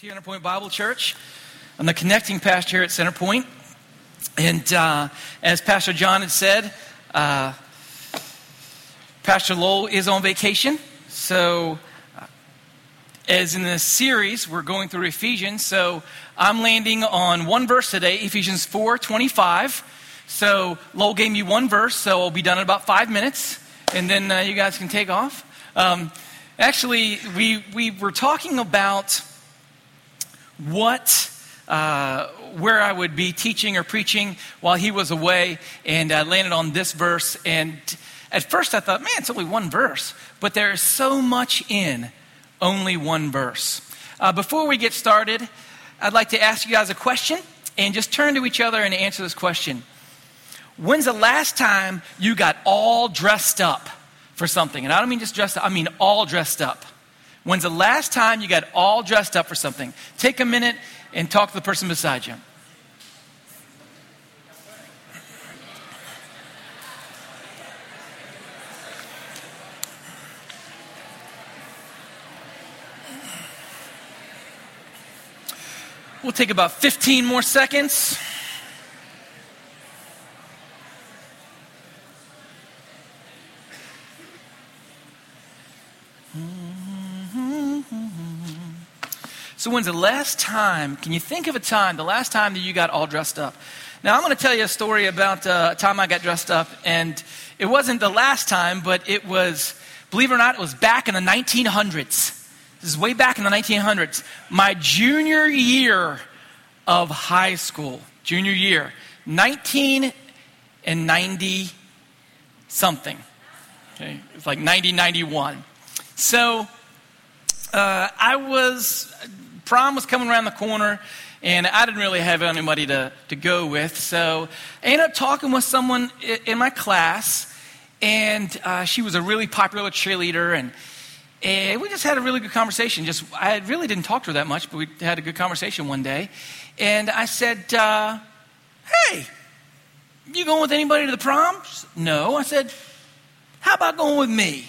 Centerpoint Bible Church. I'm the connecting pastor here at Centerpoint. And uh, as Pastor John had said, uh, Pastor Lowell is on vacation. So, uh, as in this series, we're going through Ephesians. So, I'm landing on one verse today, Ephesians 4 25. So, Lowell gave me one verse, so I'll be done in about five minutes. And then uh, you guys can take off. Um, actually, we, we were talking about what, uh, where I would be teaching or preaching while he was away, and I landed on this verse. And at first I thought, man, it's only one verse, but there is so much in only one verse. Uh, before we get started, I'd like to ask you guys a question and just turn to each other and answer this question. When's the last time you got all dressed up for something? And I don't mean just dressed up, I mean all dressed up. When's the last time you got all dressed up for something? Take a minute and talk to the person beside you. We'll take about 15 more seconds. So, when's the last time, can you think of a time, the last time that you got all dressed up? Now, I'm going to tell you a story about uh, a time I got dressed up, and it wasn't the last time, but it was, believe it or not, it was back in the 1900s. This is way back in the 1900s. My junior year of high school, junior year, 1990 something. Okay, it's like 1991. So uh, I was prom was coming around the corner, and I didn't really have anybody to, to go with. So I ended up talking with someone in my class, and uh, she was a really popular cheerleader, and, and we just had a really good conversation. Just I really didn't talk to her that much, but we had a good conversation one day. And I said, uh, "Hey, you going with anybody to the prom?" No. I said, "How about going with me?"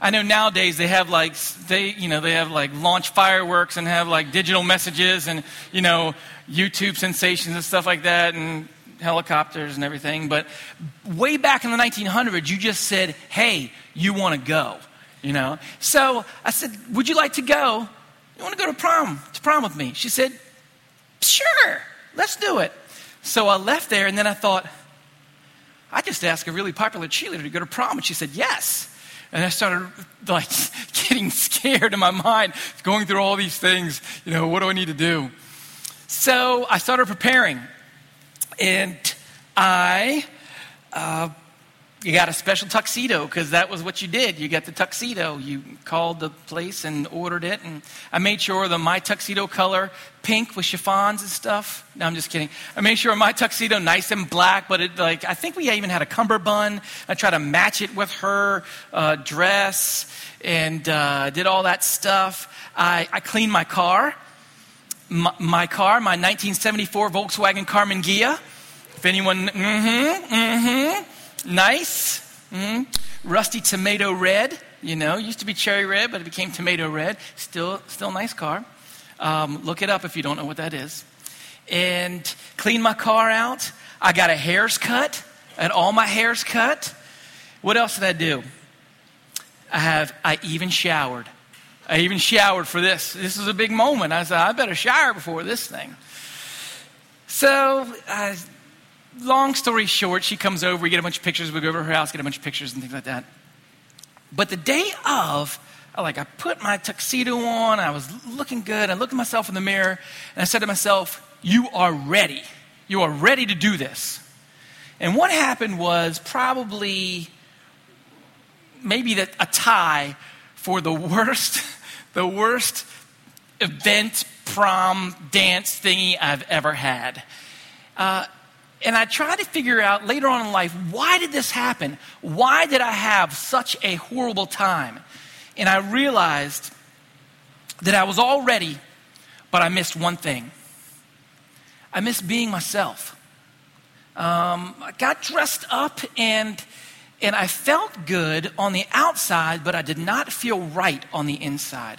I know nowadays they have like they you know they have like launch fireworks and have like digital messages and you know YouTube sensations and stuff like that and helicopters and everything. But way back in the 1900s, you just said, "Hey, you want to go?" You know. So I said, "Would you like to go? You want to go to prom? To prom with me?" She said, "Sure, let's do it." So I left there, and then I thought, I just asked a really popular cheerleader to go to prom, and she said yes. And I started like getting scared in my mind, going through all these things. You know, what do I need to do? So I started preparing. And I uh, you got a special tuxedo because that was what you did. You got the tuxedo. You called the place and ordered it, and I made sure the my tuxedo color, pink with chiffons and stuff. No, I'm just kidding. I made sure my tuxedo nice and black, but it like I think we even had a cummerbund. I tried to match it with her uh, dress and uh, did all that stuff. I, I cleaned my car, my, my car, my 1974 Volkswagen Karmann Ghia. If anyone, mm-hmm, mm-hmm nice, mm, rusty tomato red. You know, used to be cherry red, but it became tomato red. Still, still nice car. Um, look it up if you don't know what that is. And clean my car out. I got a hair's cut. and all my hairs cut. What else did I do? I have. I even showered. I even showered for this. This is a big moment. I said, I better shower before this thing. So I long story short, she comes over, we get a bunch of pictures, we go over to her house, get a bunch of pictures and things like that. But the day of, like I put my tuxedo on, I was looking good, I looked at myself in the mirror, and I said to myself, You are ready. You are ready to do this. And what happened was probably maybe a tie for the worst, the worst event, prom, dance thingy I've ever had. Uh, and I tried to figure out later on in life why did this happen? Why did I have such a horrible time? And I realized that I was all ready, but I missed one thing. I missed being myself. Um, I got dressed up and and I felt good on the outside, but I did not feel right on the inside.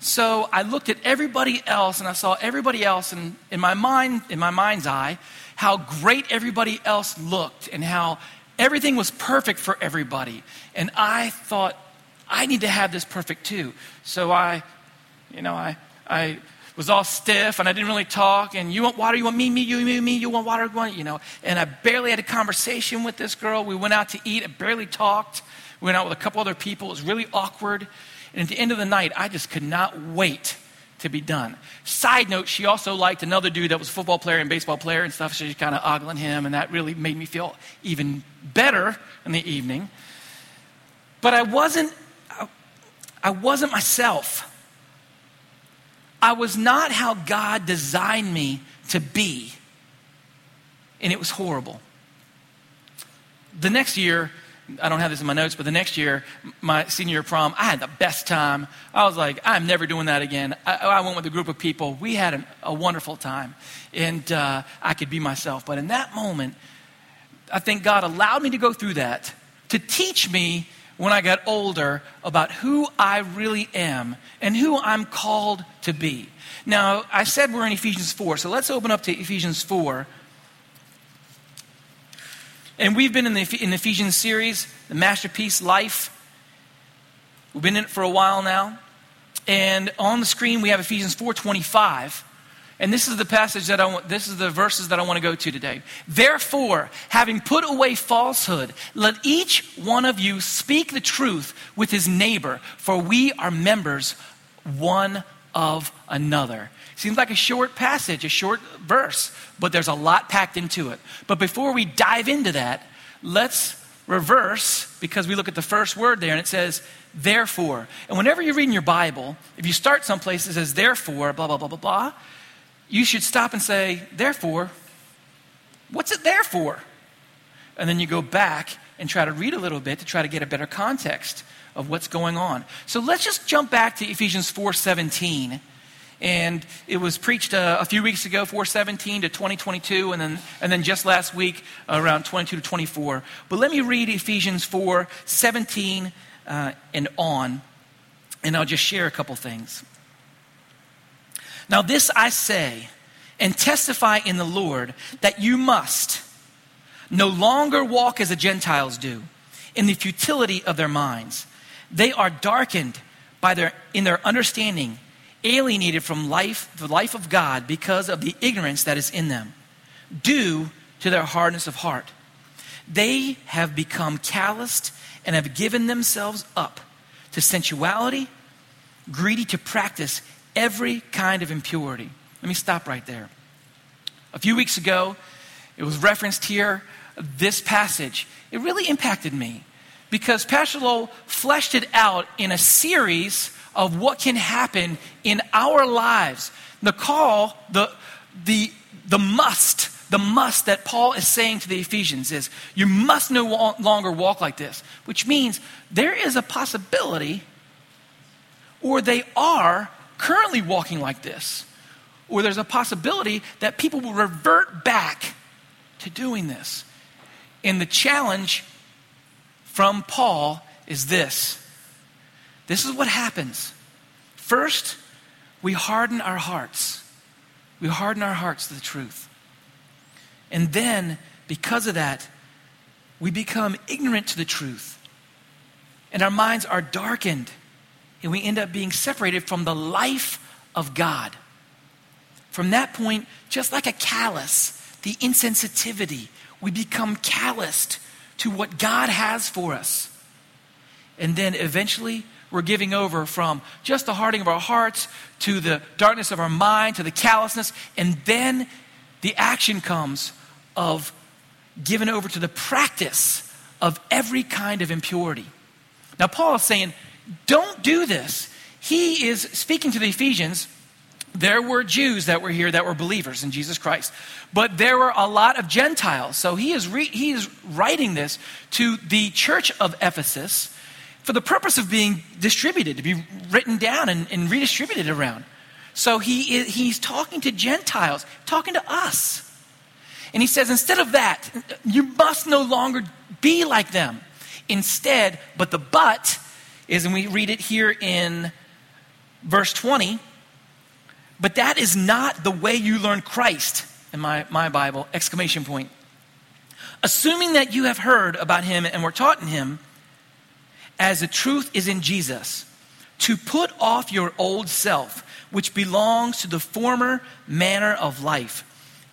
So I looked at everybody else and I saw everybody else and in my mind, in my mind's eye, how great everybody else looked and how everything was perfect for everybody. And I thought, I need to have this perfect too. So I, you know, I, I was all stiff and I didn't really talk. And you want water? You want me? Me? You? Me? Me? You want water? You want, you know? And I barely had a conversation with this girl. We went out to eat. I barely talked. We went out with a couple other people. It was really awkward. And at the end of the night, I just could not wait to be done. Side note, she also liked another dude that was a football player and baseball player and stuff. So she kind of ogling him, and that really made me feel even better in the evening. But I wasn't, I wasn't myself. I was not how God designed me to be. And it was horrible. The next year, I don't have this in my notes, but the next year, my senior year prom, I had the best time. I was like, I'm never doing that again. I, I went with a group of people. We had an, a wonderful time, and uh, I could be myself. But in that moment, I think God allowed me to go through that to teach me when I got older about who I really am and who I'm called to be. Now, I said we're in Ephesians 4, so let's open up to Ephesians 4. And we've been in the, in Ephesians series, the Masterpiece Life. We've been in it for a while now. And on the screen, we have Ephesians 4.25. And this is the passage that I want, this is the verses that I want to go to today. Therefore, having put away falsehood, let each one of you speak the truth with his neighbor, for we are members one of another. Seems like a short passage, a short verse, but there's a lot packed into it. But before we dive into that, let's reverse because we look at the first word there and it says, therefore. And whenever you're reading your Bible, if you start someplace that says, therefore, blah, blah, blah, blah, blah, you should stop and say, therefore, what's it there for? And then you go back and try to read a little bit to try to get a better context of what's going on. So let's just jump back to Ephesians 4:17. And it was preached uh, a few weeks ago, 417 to 2022, and then, and then just last week, around 22 to 24. But let me read Ephesians 4 17 uh, and on, and I'll just share a couple things. Now, this I say and testify in the Lord that you must no longer walk as the Gentiles do, in the futility of their minds. They are darkened by their, in their understanding, alienated from life, the life of God because of the ignorance that is in them, due to their hardness of heart. They have become calloused and have given themselves up to sensuality, greedy to practice every kind of impurity. Let me stop right there. A few weeks ago, it was referenced here, this passage. It really impacted me because Pastor Lowell fleshed it out in a series of what can happen in our lives. The call, the, the, the must, the must that Paul is saying to the Ephesians is you must no longer walk like this, which means there is a possibility, or they are currently walking like this, or there's a possibility that people will revert back to doing this. And the challenge from Paul is this this is what happens. First, we harden our hearts. We harden our hearts to the truth. And then, because of that, we become ignorant to the truth. And our minds are darkened and we end up being separated from the life of God. From that point, just like a callus, the insensitivity, we become calloused to what God has for us. And then eventually, we're giving over from just the hardening of our hearts to the darkness of our mind to the callousness. And then the action comes of giving over to the practice of every kind of impurity. Now, Paul is saying, don't do this. He is speaking to the Ephesians. There were Jews that were here that were believers in Jesus Christ, but there were a lot of Gentiles. So he is, re- he is writing this to the church of Ephesus for the purpose of being distributed, to be written down and, and redistributed around. So he is, he's talking to Gentiles, talking to us. And he says, instead of that, you must no longer be like them. Instead, but the but is, and we read it here in Verse 20, but that is not the way you learn Christ, in my, my Bible, exclamation point. Assuming that you have heard about him and were taught in him, as the truth is in Jesus, to put off your old self, which belongs to the former manner of life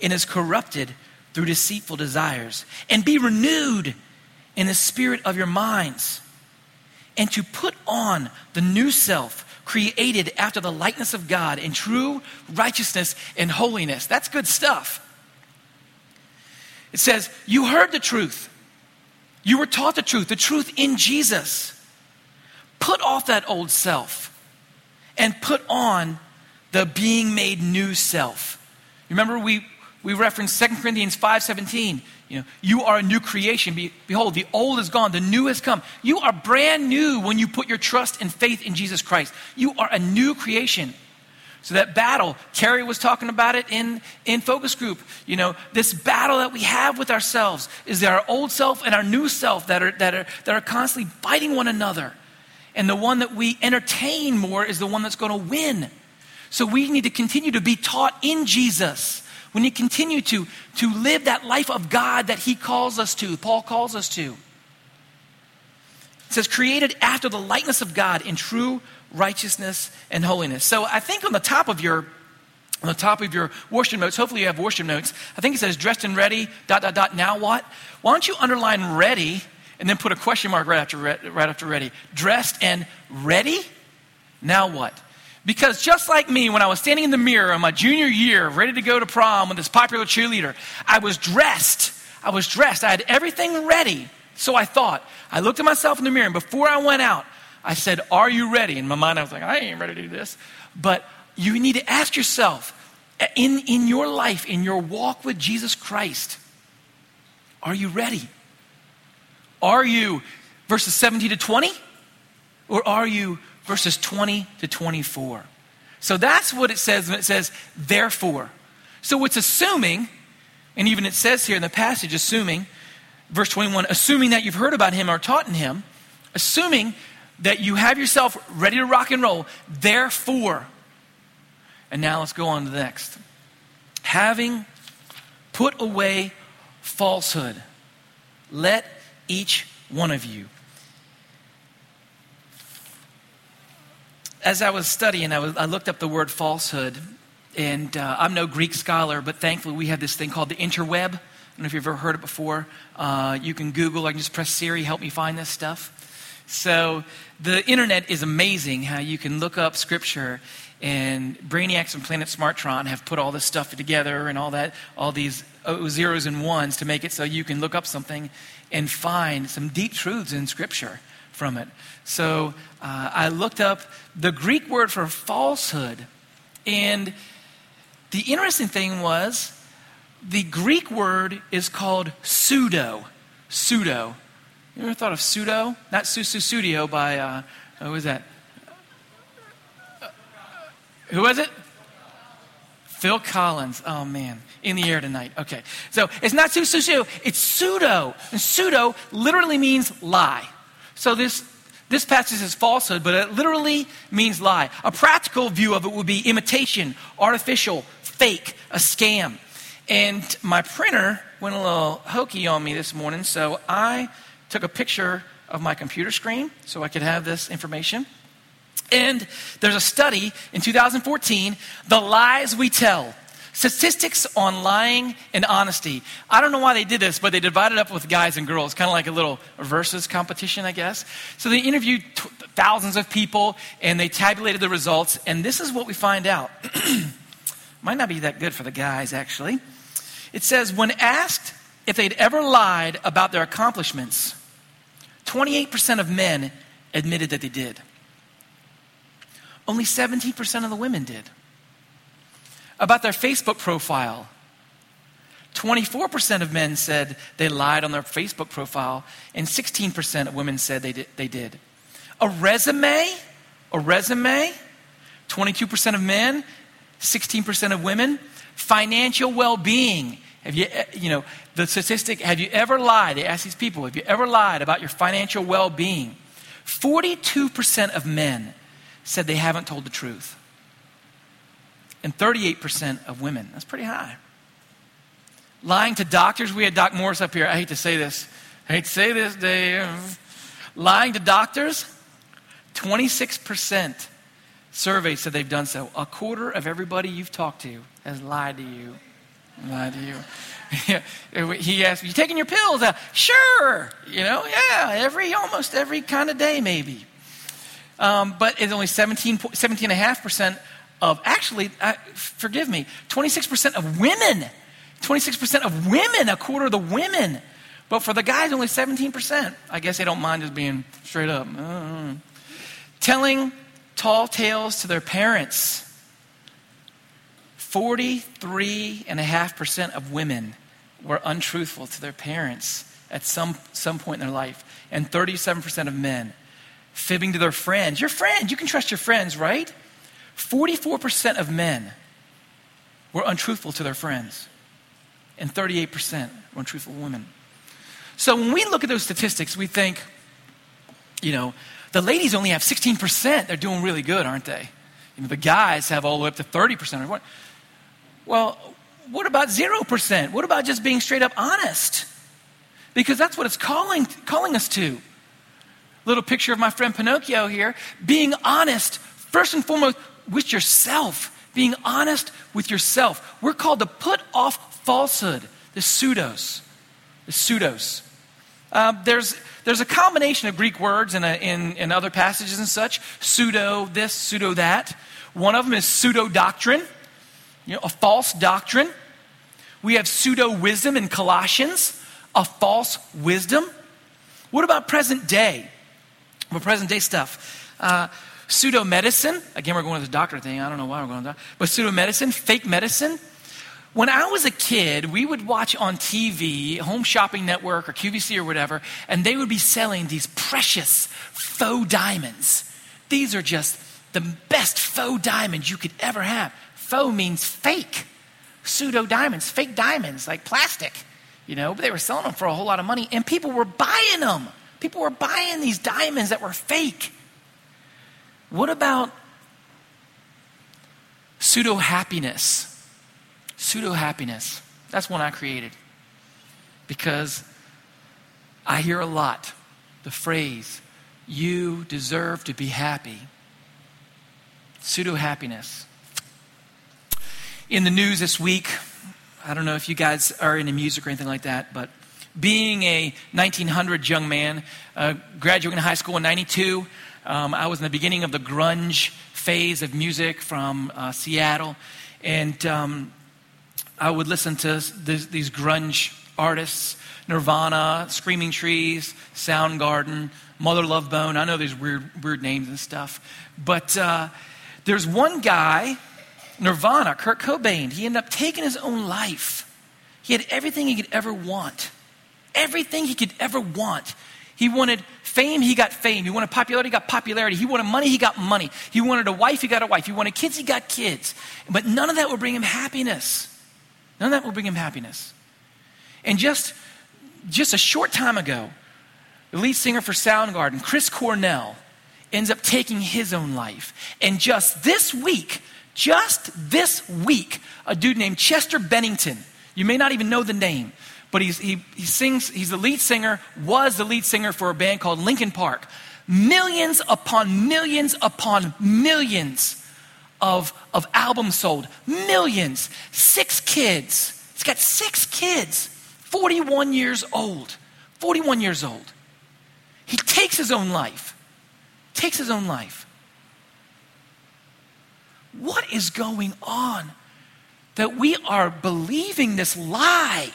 and is corrupted through deceitful desires, and be renewed in the spirit of your minds, and to put on the new self created after the likeness of God in true righteousness and holiness. That's good stuff. It says, You heard the truth. You were taught the truth, the truth in Jesus. Put off that old self and put on the being made new self. Remember, we, we referenced 2 Corinthians 5.17. You know, you are a new creation. Be, behold, the old is gone, the new has come. You are brand new when you put your trust and faith in Jesus Christ. You are a new creation. So that battle, Carrie was talking about it in, in focus group. You know, this battle that we have with ourselves is our old self and our new self that are, that are, that are constantly fighting one another. And the one that we entertain more is the one that's going to win. So we need to continue to be taught in Jesus we need to continue to, to live that life of God that He calls us to, Paul calls us to. It says, created after the likeness of God in true righteousness and holiness. So I think on the top of your on the top of your worship notes, hopefully you have worship notes. I think it says dressed and ready, dot, dot, dot, now what? Why don't you underline ready and then put a question mark right after, right after ready? Dressed and ready, now what? Because just like me, when I was standing in the mirror in my junior year, ready to go to prom with this popular cheerleader, I was dressed. I was dressed. I had everything ready. So I thought. I looked at myself in the mirror, and before I went out, I said, Are you ready? In my mind, I was like, I ain't ready to do this. But you need to ask yourself in, in your life, in your walk with Jesus Christ, are you ready? Are you verses 17 to 20? Or are you verses 20 to 24. So that's what it says when it says, therefore. So it's assuming, and even it says here in the passage, assuming, verse 21, assuming that you've heard about him or taught in him, assuming that you have yourself ready to rock and roll, therefore. And now let's go on to the next. Having put away falsehood, let each one of you as I was studying, I, was, I looked up the word falsehood. And uh, I'm no Greek scholar, but thankfully we have this thing called the interweb. I don't know if you've ever heard it before. Uh, you can Google, I can just press Siri, help me find this stuff. So the internet is amazing how you can look up scripture and Brainiacs and Planet Smartron have put all this stuff together and all that, all these zeros and ones to make it so you can look up something and find some deep truths in scripture from it. So uh, I looked up the Greek word for falsehood. And the interesting thing was the Greek word is called pseudo. Pseudo. You ever thought of pseudo? Not Sussudio by, uh, who was that? Uh, who was it? Phil Collins. Oh, man. In the air tonight. Okay. So it's not Susu, it's pseudo. And pseudo literally means lie. So this, this passage is falsehood, but it literally means lie. A practical view of it would be imitation, artificial, fake, a scam. And my printer went a little hokey on me this morning, so I took a picture of my computer screen so I could have this information. And there's a study in 2014, The Lies We Tell Statistics on lying and honesty. I don't know why they did this, but they divided up with guys and girls, kind of like a little versus competition, I guess. So they interviewed t- thousands of people and they tabulated the results, and this is what we find out. Might not be that good for the guys, actually. It says, when asked if they'd ever lied about their accomplishments, 28% of men admitted that they did. Only 17% of the women did about their Facebook profile. 24% of men said they lied on their Facebook profile, and 16% of women said they did, they did. A resume, a resume, 22% of men, 16% of women. Financial well being. Have you, eh, you know, the statistic, have you ever lied? They ask these people, have you ever lied about your financial well being? 42% of men said they haven't told the truth. And 38% of women. That's pretty high. Lying to doctors. We had Doc Morris up here. I hate to say this. I hate to say this, Dave. Lying to doctors. 26% survey said they've done so. A quarter of everybody you've talked to has lied to you. Lied to you. he asked, "You taking your pills?" Uh, sure. You know, yeah, every almost every kind of day, maybe. Um, but it's only 17, 17.5% of, actually, forgive me, 26% of women. 26% of women, a quarter of the women. But for the guys, only 17%. I guess they don't mind just being straight up. Uh, telling tall tales to their parents. 43.5% of women were untruthful to their parents at some, some point in their life, and 37% of men fibbing to their friends. Your friends, you can trust your friends, right? 44% of men were untruthful to their friends, and 38% were untruthful women. So when we look at those statistics, we think, you know, the ladies only have 16%. They're doing really good, aren't they? You know, the guys have all the way up to 30%. Well, what about 0%? What about just being straight up honest? Because that's what it's calling, calling us to. Little picture of my friend Pinocchio here. Being honest, first and foremost, with yourself. Being honest with yourself. We're called to put off falsehood, the pseudos. The pseudos. Uh, there's, there's a combination of Greek words in, a, in, in other passages and such pseudo this, pseudo that. One of them is pseudo doctrine you know, a false doctrine. We have pseudo wisdom in Colossians, a false wisdom. What about present day? Well, present day stuff. Uh, pseudo medicine. Again, we're going to the doctor thing. I don't know why we're going to that. But pseudo medicine, fake medicine. When I was a kid, we would watch on TV, Home Shopping Network or QVC or whatever, and they would be selling these precious faux diamonds. These are just the best faux diamonds you could ever have. Faux means fake. Pseudo diamonds, fake diamonds, like plastic, you know, but they were selling them for a whole lot of money, and people were buying them. People were buying these diamonds that were fake. What about pseudo happiness? Pseudo happiness. That's one I created because I hear a lot the phrase, you deserve to be happy. Pseudo happiness in the news this week. I don't know if you guys are into music or anything like that, but being a 1900 young man, uh, graduating high school in 92, um, I was in the beginning of the grunge phase of music from uh, Seattle. And um, I would listen to this, these grunge artists Nirvana, Screaming Trees, Soundgarden, Mother Love Bone. I know these weird, weird names and stuff. But uh, there's one guy Nirvana, Kurt Cobain, he ended up taking his own life. He had everything he could ever want. Everything he could ever want. He wanted fame, he got fame. He wanted popularity, he got popularity. He wanted money, he got money. He wanted a wife, he got a wife. He wanted kids, he got kids. But none of that would bring him happiness. None of that would bring him happiness. And just, just a short time ago, the lead singer for Soundgarden, Chris Cornell, ends up taking his own life. And just this week, just this week, a dude named Chester Bennington, you may not even know the name, but he's, he, he sings, he's the lead singer, was the lead singer for a band called Linkin Park. Millions upon millions upon millions of, of albums sold. Millions. Six kids. He's got six kids. 41 years old. 41 years old. He takes his own life. Takes his own life. What is going on? That we are believing this lie,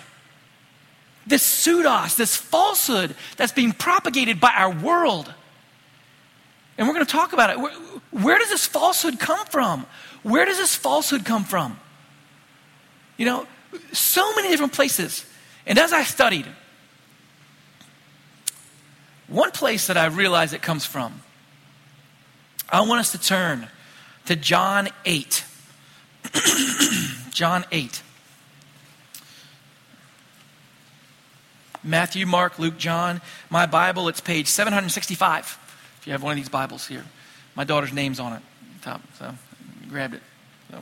this pseudos, this falsehood that's being propagated by our world. And we're going to talk about it. Where, where, does this falsehood come from? Where does this falsehood come from? You know, so many different places. And as I studied, one place that I realized it comes from, I want us to turn to John 8. John 8. Matthew, Mark, Luke, John. My Bible, it's page 765, if you have one of these Bibles here. My daughter's name's on it, top. So grabbed it. So.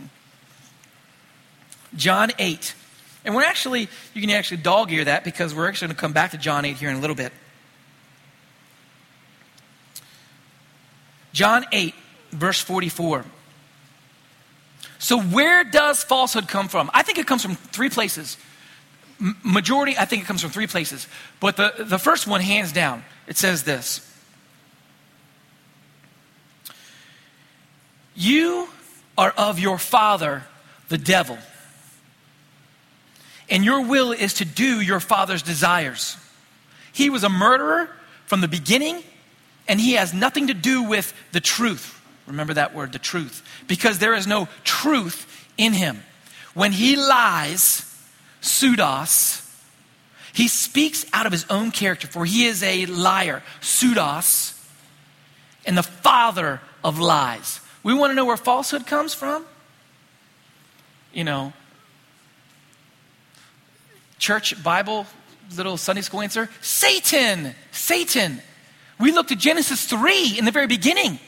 John 8. And we're actually, you can actually dog ear that because we're actually going to come back to John 8 here in a little bit. John 8, verse 44. So, where does falsehood come from? I think it comes from three places. Majority, I think it comes from three places. But the, the first one, hands down, it says this You are of your father, the devil, and your will is to do your father's desires. He was a murderer from the beginning, and he has nothing to do with the truth. Remember that word, the truth. Because there is no truth in him. When he lies, pseudos, he speaks out of his own character, for he is a liar, pseudos, and the father of lies. We want to know where falsehood comes from? You know, church Bible, little Sunday school answer Satan, Satan. We looked at Genesis 3 in the very beginning.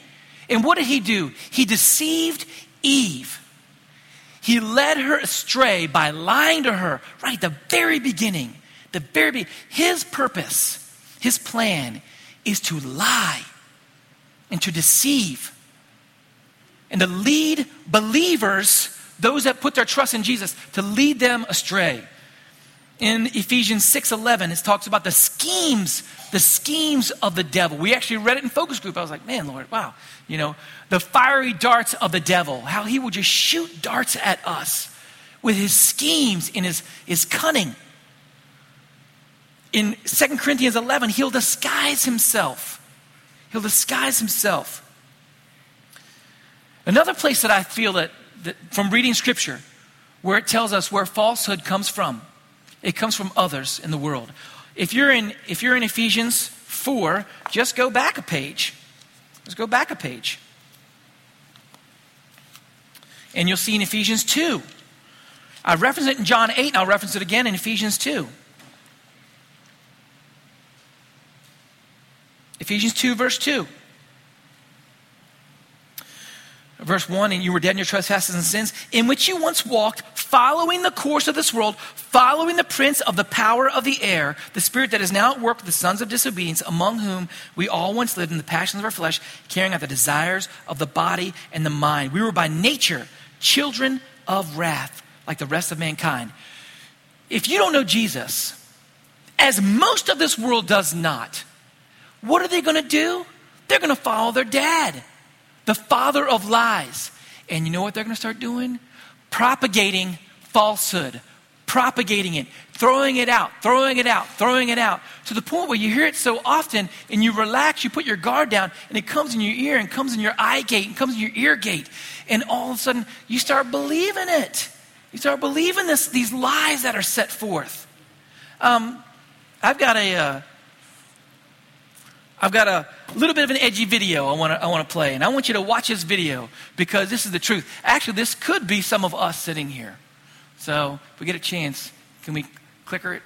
And what did he do? He deceived Eve. He led her astray by lying to her right at the very beginning. The very be- his purpose, his plan is to lie and to deceive and to lead believers, those that put their trust in Jesus, to lead them astray in Ephesians 6:11 it talks about the schemes the schemes of the devil. We actually read it in focus group. I was like, "Man, Lord, wow. You know, the fiery darts of the devil, how he will just shoot darts at us with his schemes and his, his cunning. In 2 Corinthians 11, he'll disguise himself. He'll disguise himself. Another place that I feel that, that from reading scripture, where it tells us where falsehood comes from it comes from others in the world. If you're in, if you're in Ephesians 4, just go back a page. Let's go back a page. And you'll see in Ephesians 2. I reference it in John 8, and I'll reference it again in Ephesians 2. Ephesians 2, verse 2. Verse 1 and you were dead in your trespasses and sins in which you once walked following the course of this world following the prince of the power of the air the spirit that is now at work with the sons of disobedience among whom we all once lived in the passions of our flesh carrying out the desires of the body and the mind. We were by nature children of wrath like the rest of mankind. If you don't know jesus as most of this world does not what are they going to do? They're going to follow their dad the father of lies. And you know what they're going to start doing? Propagating falsehood, propagating it, throwing it out, throwing it out, throwing it out, to the point where you hear it so often and you relax, you put your guard down, and it comes in your ear and comes in your eye gate and comes in your ear gate. And all of a sudden, you start believing it. You start believing this, these lies that are set forth. Um, I've got a, uh, I've got a little bit of an edgy video I want to I want to play, and I want you to watch this video because this is the truth. Actually, this could be some of us sitting here. So, if we get a chance, can we clicker it?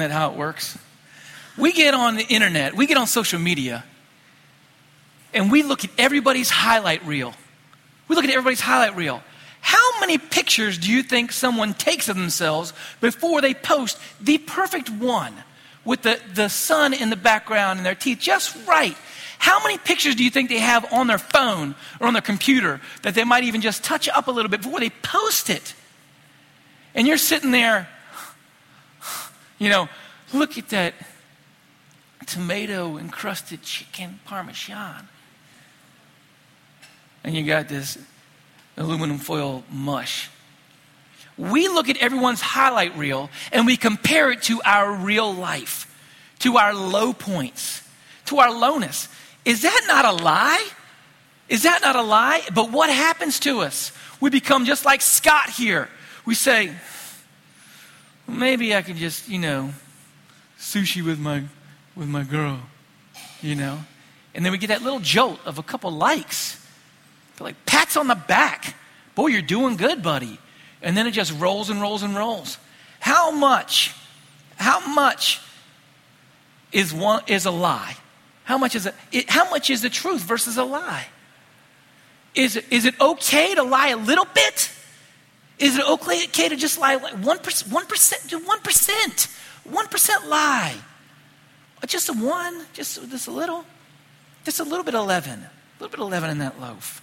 That how it works? We get on the internet, we get on social media, and we look at everybody's highlight reel. We look at everybody's highlight reel. How many pictures do you think someone takes of themselves before they post the perfect one with the, the sun in the background and their teeth just right? How many pictures do you think they have on their phone or on their computer that they might even just touch up a little bit before they post it? And you're sitting there, you know, look at that tomato encrusted chicken parmesan. And you got this aluminum foil mush. We look at everyone's highlight reel and we compare it to our real life, to our low points, to our lowness. Is that not a lie? Is that not a lie? But what happens to us? We become just like Scott here. We say, maybe I could just, you know, sushi with my with my girl, you know. And then we get that little jolt of a couple likes. Like pats on the back. Boy, you're doing good, buddy. And then it just rolls and rolls and rolls. How much, how much is one is a lie? How much is it, how much is the truth versus a lie? Is is it okay to lie a little bit? Is it okay to just lie like 1%, 1%, do 1%, 1% lie? Uh, just a one, just, just a little, just a little bit of leaven, a little bit of leaven in that loaf.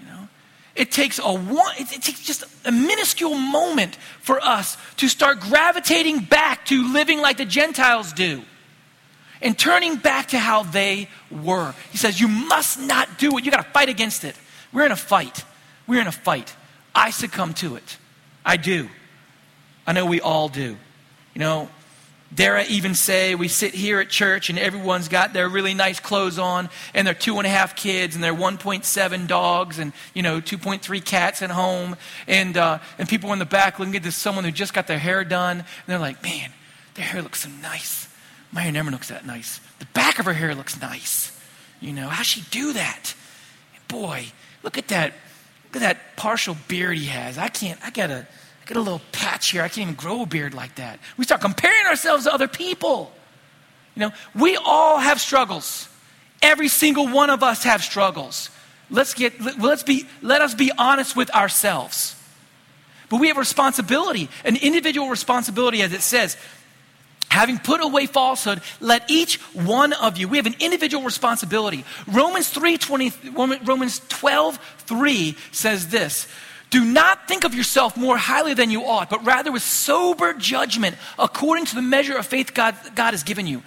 You know, it takes a one, it, it takes just a minuscule moment for us to start gravitating back to living like the Gentiles do and turning back to how they were. He says, You must not do it. You got to fight against it. We're in a fight. We're in a fight. I succumb to it. I do. I know we all do. You know, Dare I even say we sit here at church and everyone's got their really nice clothes on and their two and a half kids and their 1.7 dogs and, you know, 2.3 cats at home. And, uh, and people in the back looking at this someone who just got their hair done and they're like, man, their hair looks so nice. My hair never looks that nice. The back of her hair looks nice. You know, how's she do that? Boy, look at that. Look at that partial beard he has. I can't, I gotta, I got a little patch here. I can't even grow a beard like that. We start comparing ourselves to other people. You know, we all have struggles. Every single one of us have struggles. Let's get let's be let us be honest with ourselves. But we have responsibility, an individual responsibility as it says, having put away falsehood, let each one of you, we have an individual responsibility. Romans 3 20, Romans 12 3 says this do not think of yourself more highly than you ought, but rather with sober judgment according to the measure of faith God, God has given you.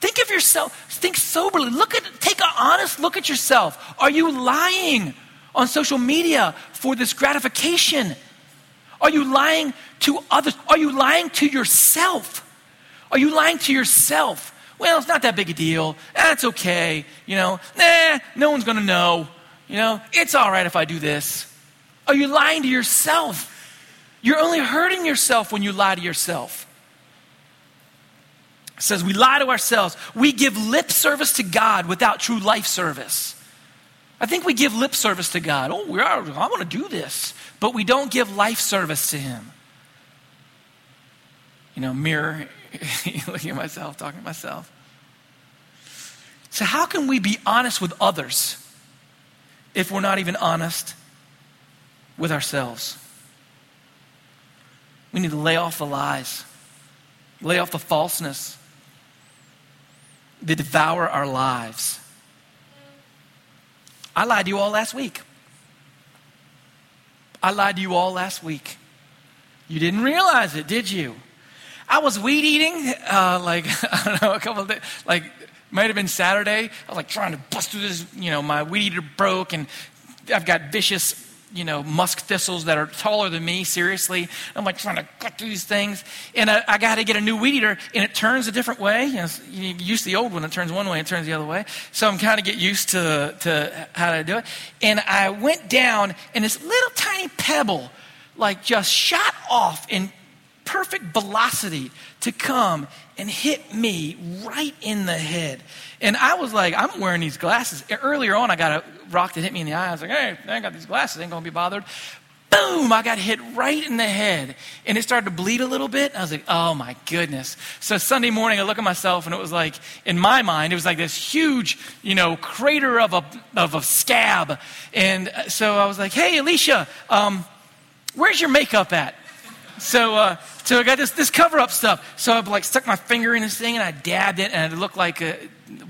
Think of yourself, think soberly. Look at, take an honest look at yourself. Are you lying on social media for this gratification? Are you lying to others? Are you lying to yourself? Are you lying to yourself? Well, it's not that big a deal. That's okay. You know, nah, no one's going to know. You know, it's all right if I do this. Are you lying to yourself? You're only hurting yourself when you lie to yourself. It says we lie to ourselves. We give lip service to God without true life service. I think we give lip service to God. Oh, we are, I want to do this. But we don't give life service to Him. You know, mirror, looking at myself, talking to myself. So, how can we be honest with others if we're not even honest with ourselves. We need to lay off the lies, lay off the falseness that devour our lives. I lied to you all last week. I lied to you all last week. You didn't realize it, did you? I was weed eating, uh, like, I don't know, a couple of days, like, might have been Saturday. I was like trying to bust through this, you know, my weed eater broke and I've got vicious you know, musk thistles that are taller than me, seriously. I'm like trying to cut through these things. And I, I got to get a new weed eater, and it turns a different way. You, know, you use the old one, it turns one way, it turns the other way. So I'm kind of get used to, to how to do it. And I went down, and this little tiny pebble, like, just shot off in perfect velocity to come and hit me right in the head. And I was like, I'm wearing these glasses. Earlier on, I got a rock that hit me in the eye. I was like, hey, I got these glasses. I ain't going to be bothered. boom, I got hit right in the head. And it started to bleed a little bit. I was like, oh my goodness. So Sunday morning, I look at myself and it was like, in my mind, it was like this huge, you know, crater of a, of a scab. And so I was like, hey, Alicia, um, where's your makeup at? So, uh, so I got this, this cover up stuff. So I like stuck my finger in this thing and I dabbed it and it looked like a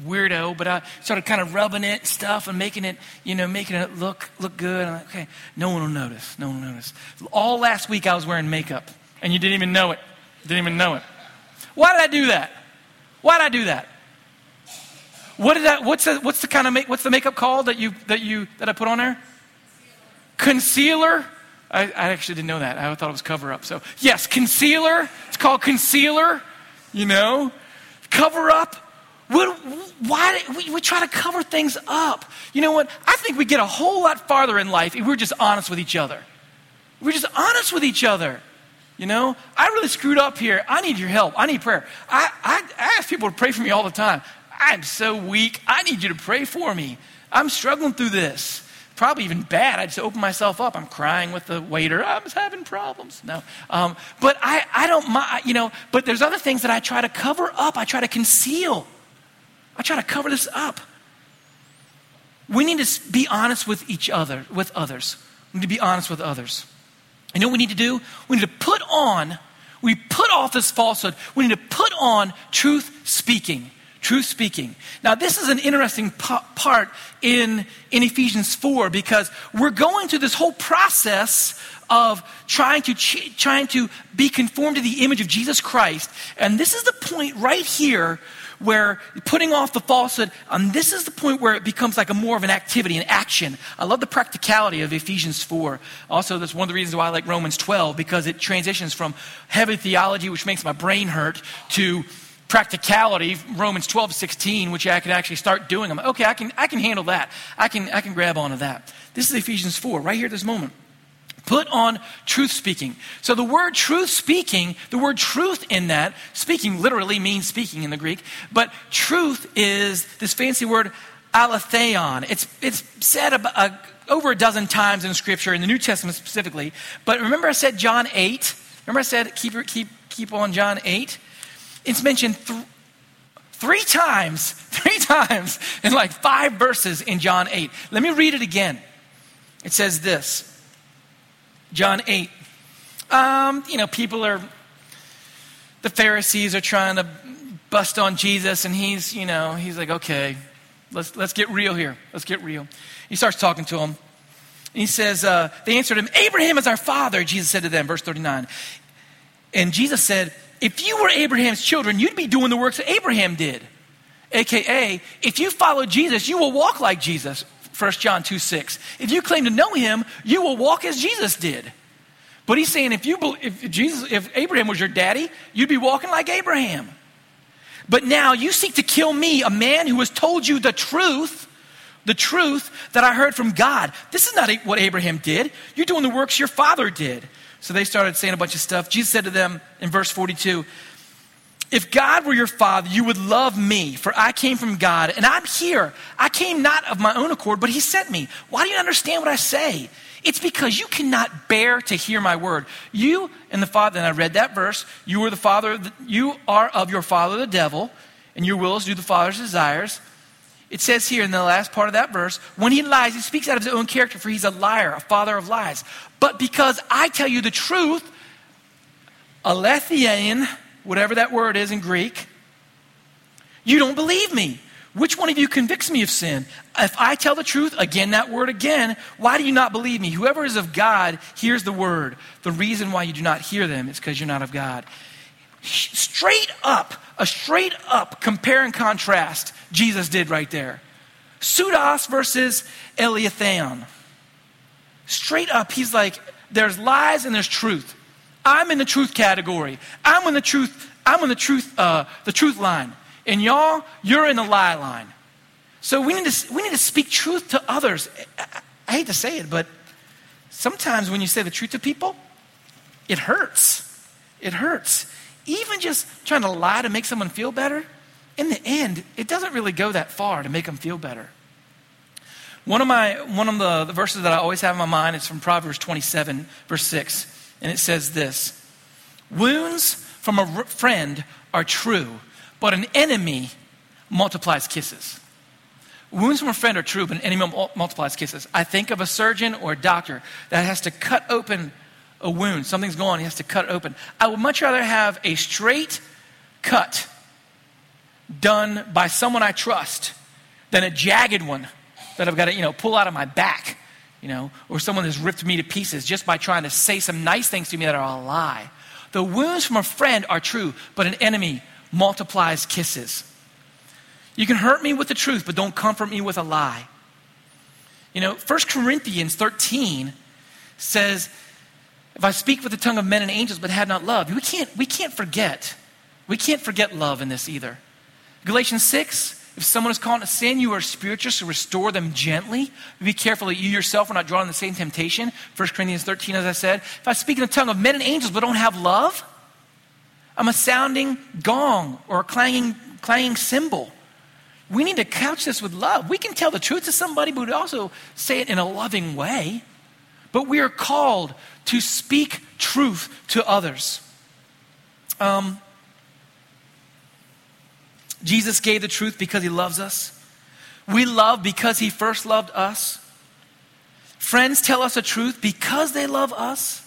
weirdo, but I started kind of rubbing it stuff and making it, you know, making it look, look good. I'm like, okay, no one will notice. No one will notice. All last week I was wearing makeup and you didn't even know it. Didn't even know it. Why did I do that? Why did I do that? What did that, what's the, what's the kind of make, what's the makeup called that you, that you, that I put on there? Concealer? I, I actually didn't know that. I thought it was cover up. So, yes, concealer. It's called concealer, you know. Cover up. Why we, we try to cover things up? You know what? I think we get a whole lot farther in life if we're just honest with each other. We're just honest with each other. You know, I really screwed up here. I need your help. I need prayer. I, I, I ask people to pray for me all the time. I'm so weak. I need you to pray for me. I'm struggling through this probably even bad. I just open myself up. I'm crying with the waiter. I'm having problems. No. Um, but I, I don't mind, you know, but there's other things that I try to cover up. I try to conceal. I try to cover this up. We need to be honest with each other, with others. We need to be honest with others. You know what we need to do? We need to put on, we put off this falsehood. We need to put on truth speaking truth speaking. Now, this is an interesting part in, in Ephesians 4 because we're going through this whole process of trying to, trying to be conformed to the image of Jesus Christ. And this is the point right here where putting off the falsehood, and this is the point where it becomes like a more of an activity, an action. I love the practicality of Ephesians 4. Also, that's one of the reasons why I like Romans 12, because it transitions from heavy theology, which makes my brain hurt, to practicality, Romans 12, 16, which I can actually start doing. I'm like, okay, I can, I can handle that. I can, I can grab onto that. This is Ephesians 4, right here at this moment. Put on truth speaking. So the word truth speaking, the word truth in that, speaking literally means speaking in the Greek, but truth is this fancy word aletheon. It's, it's said about, uh, over a dozen times in Scripture, in the New Testament specifically. But remember I said John 8? Remember I said keep, keep, keep on John 8? It's mentioned th- three times, three times in like five verses in John 8. Let me read it again. It says this John 8. Um, you know, people are, the Pharisees are trying to bust on Jesus, and he's, you know, he's like, okay, let's, let's get real here. Let's get real. He starts talking to them. He says, uh, they answered him, Abraham is our father, Jesus said to them, verse 39. And Jesus said, if you were Abraham's children, you'd be doing the works that Abraham did. AKA, if you follow Jesus, you will walk like Jesus. 1 John 2 6. If you claim to know him, you will walk as Jesus did. But he's saying if you if Jesus if Abraham was your daddy, you'd be walking like Abraham. But now you seek to kill me, a man who has told you the truth, the truth that I heard from God. This is not what Abraham did. You're doing the works your father did. So they started saying a bunch of stuff. Jesus said to them in verse 42 If God were your father, you would love me, for I came from God, and I'm here. I came not of my own accord, but he sent me. Why do you understand what I say? It's because you cannot bear to hear my word. You and the Father, and I read that verse, you are the father, you are of your father the devil, and your will is to do the Father's desires. It says here in the last part of that verse, when he lies, he speaks out of his own character, for he's a liar, a father of lies. But because I tell you the truth, alethein, whatever that word is in Greek, you don't believe me. Which one of you convicts me of sin? If I tell the truth, again, that word again, why do you not believe me? Whoever is of God hears the word. The reason why you do not hear them is because you're not of God. Straight up, a straight up compare and contrast Jesus did right there. Pseudos versus Aletheon. Straight up, he's like, there's lies and there's truth. I'm in the truth category. I'm in the truth, I'm in the truth, uh, the truth line. And y'all, you're in the lie line. So we need to, we need to speak truth to others. I, I hate to say it, but sometimes when you say the truth to people, it hurts. It hurts even just trying to lie to make someone feel better, in the end, it doesn't really go that far to make them feel better. One of, my, one of the, the verses that I always have in my mind is from Proverbs 27, verse 6. And it says this Wounds from a friend are true, but an enemy multiplies kisses. Wounds from a friend are true, but an enemy multiplies kisses. I think of a surgeon or a doctor that has to cut open a wound. Something's on, he has to cut it open. I would much rather have a straight cut done by someone I trust than a jagged one that I've got to, you know, pull out of my back, you know, or someone that's ripped me to pieces just by trying to say some nice things to me that are a lie. The wounds from a friend are true, but an enemy multiplies kisses. You can hurt me with the truth, but don't comfort me with a lie. You know, 1 Corinthians 13 says, if I speak with the tongue of men and angels but have not love, we can't, we can't forget. We can't forget love in this either. Galatians 6, if someone is caught in a sin, you are spiritual, so restore them gently. Be careful that you yourself are not drawn in the same temptation. 1 Corinthians 13, as I said. If I speak in the tongue of men and angels but don't have love, I'm a sounding gong or a clanging, clanging cymbal. We need to couch this with love. We can tell the truth to somebody, but we also say it in a loving way. But we are called to speak truth to others. Um, Jesus gave the truth because he loves us. We love because he first loved us. Friends tell us the truth because they love us.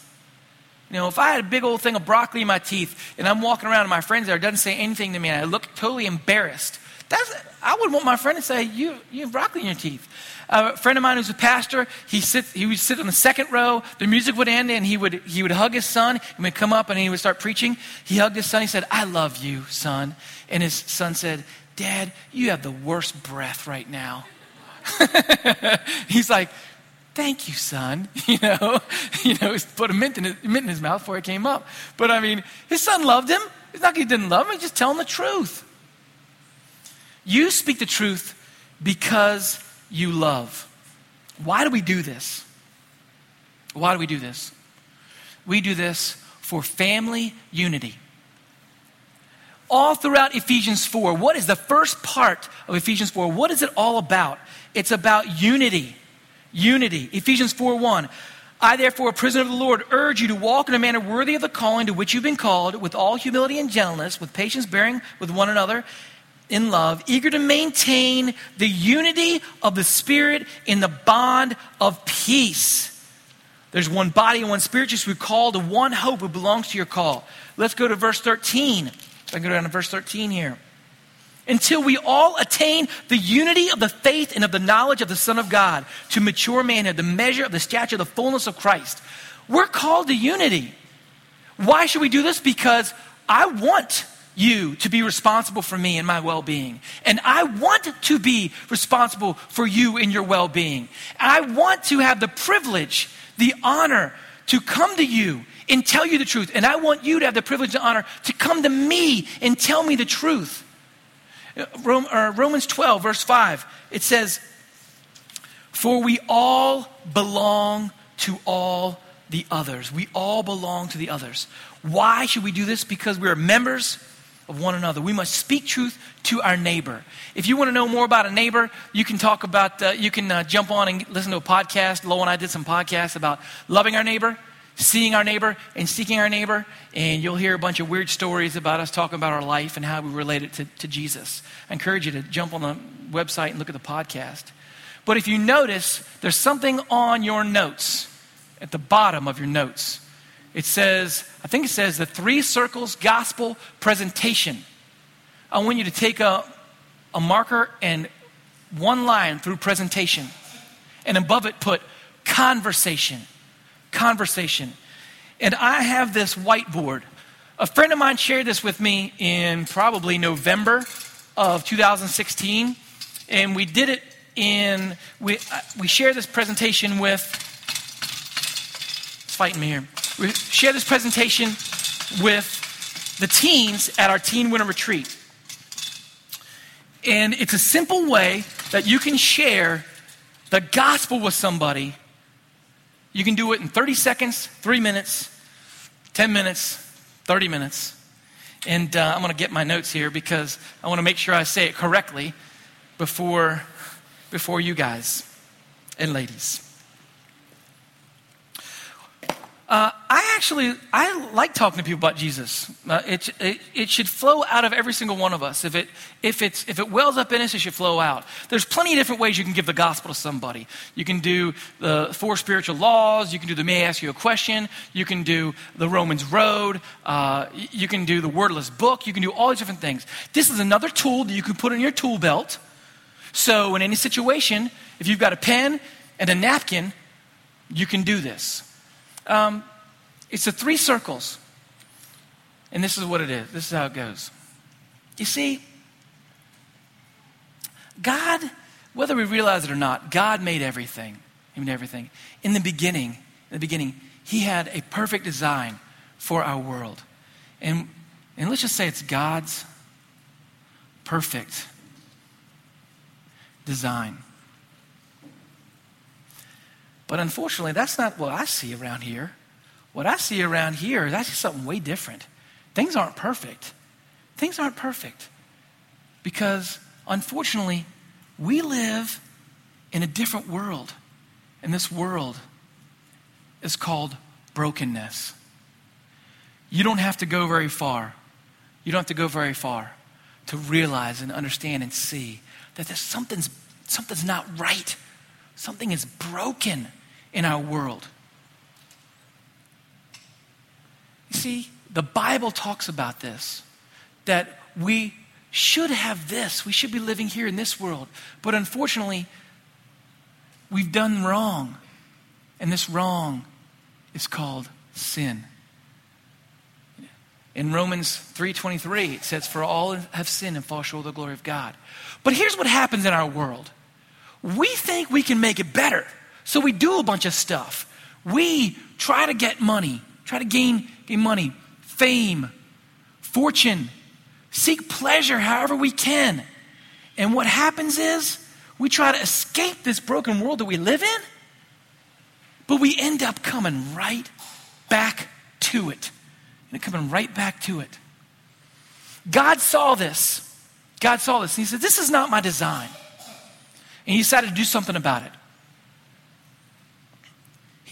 You know, if I had a big old thing of broccoli in my teeth and I'm walking around and my friend's there doesn't say anything to me and I look totally embarrassed, that's, I would want my friend to say, you, you have broccoli in your teeth. A friend of mine who's a pastor, he, sit, he would sit on the second row, the music would end, and he would, he would hug his son, and would come up and he would start preaching. He hugged his son, he said, I love you, son. And his son said, Dad, you have the worst breath right now. He's like, Thank you, son. You know, you know, he put a mint in, his, mint in his mouth before he came up. But I mean, his son loved him. It's not he didn't love him, he's just telling the truth. You speak the truth because you love. Why do we do this? Why do we do this? We do this for family unity. All throughout Ephesians 4, what is the first part of Ephesians 4? What is it all about? It's about unity. Unity. Ephesians 4 1. I, therefore, a prisoner of the Lord, urge you to walk in a manner worthy of the calling to which you've been called, with all humility and gentleness, with patience bearing with one another in love, eager to maintain the unity of the Spirit in the bond of peace. There's one body and one spirit, just we call to one hope who belongs to your call. Let's go to verse 13. I can go down to verse 13 here. Until we all attain the unity of the faith and of the knowledge of the Son of God, to mature manhood, the measure of the stature the fullness of Christ. We're called to unity. Why should we do this? Because I want you to be responsible for me and my well being. And I want to be responsible for you and your well being. I want to have the privilege, the honor to come to you and tell you the truth. And I want you to have the privilege and honor to come to me and tell me the truth. Romans 12, verse 5, it says, For we all belong to all the others. We all belong to the others. Why should we do this? Because we are members of one another. We must speak truth to our neighbor. If you want to know more about a neighbor, you can talk about, uh, you can uh, jump on and listen to a podcast. Lo and I did some podcasts about loving our neighbor, seeing our neighbor, and seeking our neighbor. And you'll hear a bunch of weird stories about us talking about our life and how we relate it to, to Jesus. I encourage you to jump on the website and look at the podcast. But if you notice, there's something on your notes, at the bottom of your notes it says, I think it says the three circles gospel presentation. I want you to take a, a marker and one line through presentation. And above it, put conversation. Conversation. And I have this whiteboard. A friend of mine shared this with me in probably November of 2016. And we did it in, we, uh, we shared this presentation with, it's fighting me here we share this presentation with the teens at our Teen Winter Retreat. And it's a simple way that you can share the gospel with somebody. You can do it in 30 seconds, three minutes, 10 minutes, 30 minutes. And uh, I'm going to get my notes here because I want to make sure I say it correctly before, before you guys. and ladies. Uh, I actually I like talking to people about Jesus. Uh, it, it, it, should flow out of every single one of us. If it if it's if it wells up in us, it should flow out. There's plenty of different ways you can give the gospel to somebody. You can do the four spiritual laws. You can do the May I ask you a question. You can do the Romans Road. Uh, you can do the wordless book. You can do all these different things. This is another tool that you can put in your tool belt. So in any situation, if you've got a pen and a napkin, you can do this. Um, it's the three circles. And this is what it is. This is how it goes. You see, God, whether we realize it or not, God made everything. He made everything. In the beginning, in the beginning, He had a perfect design for our world. And, and let's just say it's God's perfect design. But unfortunately, that's not what I see around here. What I see around here is actually something way different. Things aren't perfect. Things aren't perfect. Because unfortunately, we live in a different world. And this world is called brokenness. You don't have to go very far. You don't have to go very far to realize and understand and see that there's something's, something's not right. Something is broken in our world. You see, the Bible talks about this that we should have this. We should be living here in this world. But unfortunately, we've done wrong. And this wrong is called sin. In Romans 3:23 it says for all have sinned and fall short of the glory of God. But here's what happens in our world. We think we can make it better. So we do a bunch of stuff. We try to get money, try to gain, gain money, fame, fortune, seek pleasure however we can. And what happens is we try to escape this broken world that we live in, but we end up coming right back to it. And coming right back to it. God saw this. God saw this. And he said, This is not my design. And he decided to do something about it.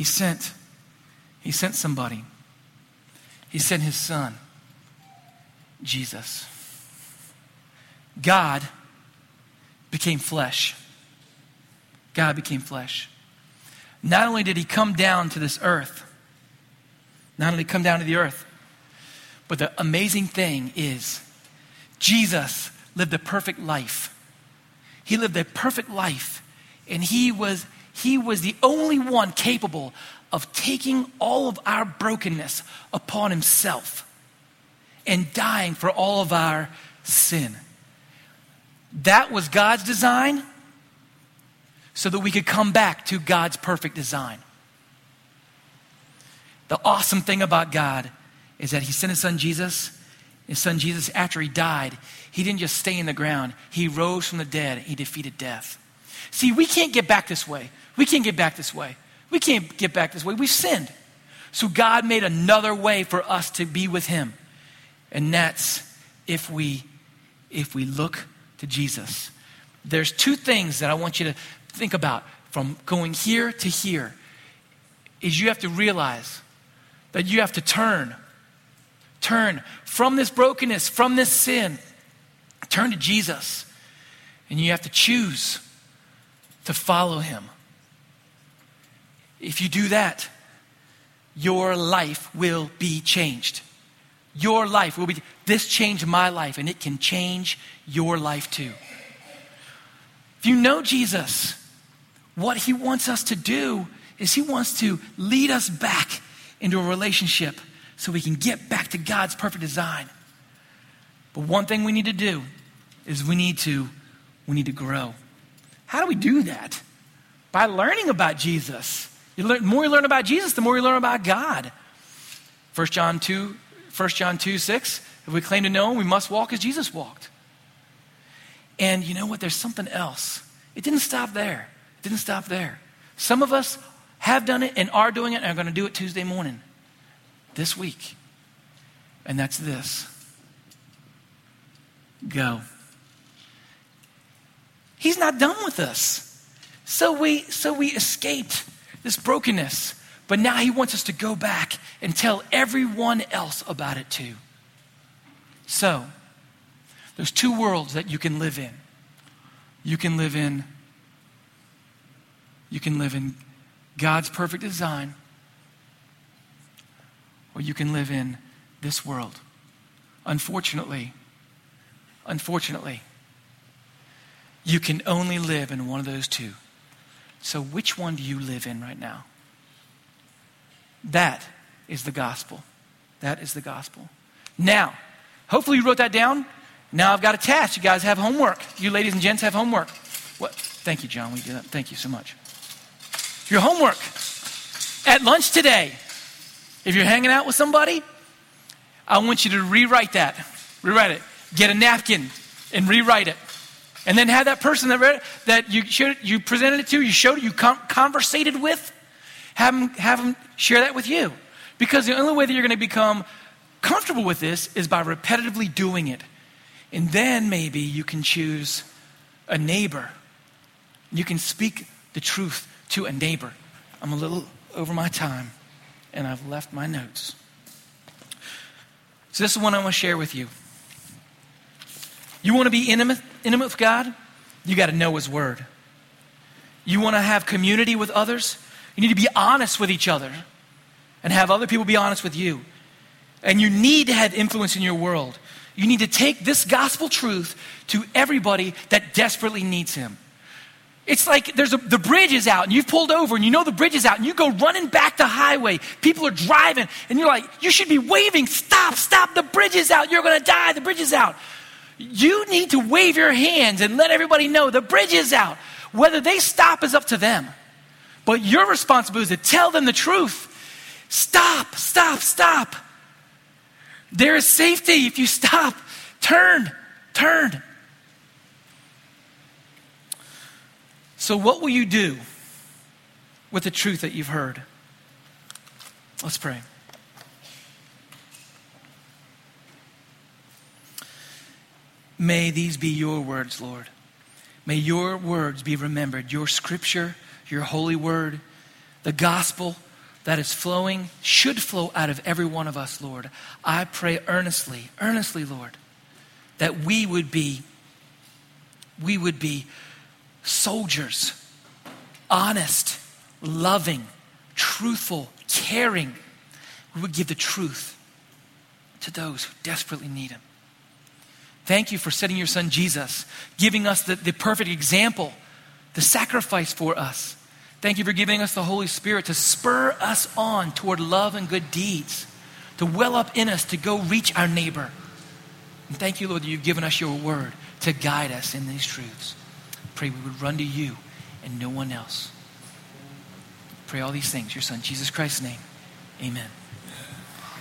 He sent, he sent somebody. He sent his son, Jesus. God became flesh. God became flesh. Not only did he come down to this earth, not only come down to the earth, but the amazing thing is Jesus lived a perfect life. He lived a perfect life, and he was he was the only one capable of taking all of our brokenness upon himself and dying for all of our sin. That was God's design so that we could come back to God's perfect design. The awesome thing about God is that He sent His Son Jesus. His Son Jesus, after He died, He didn't just stay in the ground, He rose from the dead, He defeated death. See, we can't get back this way. We can't get back this way. We can't get back this way. We've sinned. So God made another way for us to be with him. And that's if we if we look to Jesus. There's two things that I want you to think about from going here to here is you have to realize that you have to turn turn from this brokenness, from this sin, turn to Jesus. And you have to choose to follow him. If you do that, your life will be changed. Your life will be, this changed my life, and it can change your life too. If you know Jesus, what he wants us to do is he wants to lead us back into a relationship so we can get back to God's perfect design. But one thing we need to do is we need to we need to grow. How do we do that? By learning about Jesus. You learn, the more you learn about Jesus, the more you learn about God. 1 John 2, 1 John 2, 6. If we claim to know him, we must walk as Jesus walked. And you know what? There's something else. It didn't stop there. It didn't stop there. Some of us have done it and are doing it and are going to do it Tuesday morning, this week. And that's this go. He's not done with us. So we, so we escaped this brokenness. But now he wants us to go back and tell everyone else about it too. So, there's two worlds that you can live in. You can live in you can live in God's perfect design or you can live in this world. Unfortunately, unfortunately, you can only live in one of those two. So, which one do you live in right now? That is the gospel. That is the gospel. Now, hopefully you wrote that down. Now I've got a task. You guys have homework. You ladies and gents have homework. What? Thank you, John. We did that. Thank you so much. Your homework at lunch today. If you're hanging out with somebody, I want you to rewrite that. Rewrite it. Get a napkin and rewrite it. And then have that person that read that you showed, you presented it to, you showed it, you con- conversated with, have them, have them share that with you. Because the only way that you're going to become comfortable with this is by repetitively doing it. And then maybe you can choose a neighbor. You can speak the truth to a neighbor. I'm a little over my time, and I've left my notes. So, this is one I want to share with you. You want to be intimate, intimate with God? You got to know His Word. You want to have community with others? You need to be honest with each other and have other people be honest with you. And you need to have influence in your world. You need to take this gospel truth to everybody that desperately needs Him. It's like there's a, the bridge is out and you've pulled over and you know the bridge is out and you go running back the highway. People are driving and you're like, you should be waving, stop, stop, the bridge is out. You're going to die, the bridge is out. You need to wave your hands and let everybody know the bridge is out. Whether they stop is up to them. But your responsibility is to tell them the truth. Stop, stop, stop. There is safety if you stop. Turn, turn. So, what will you do with the truth that you've heard? Let's pray. May these be your words, Lord. May your words be remembered, your scripture, your holy word, the gospel that is flowing, should flow out of every one of us, Lord. I pray earnestly, earnestly, Lord, that we would be, we would be soldiers, honest, loving, truthful, caring. We would give the truth to those who desperately need Him. Thank you for setting your son Jesus, giving us the, the perfect example, the sacrifice for us. Thank you for giving us the Holy Spirit to spur us on toward love and good deeds, to well up in us to go reach our neighbor. And thank you, Lord, that you've given us your word to guide us in these truths. Pray we would run to you and no one else. Pray all these things, your son, Jesus Christ's name. Amen.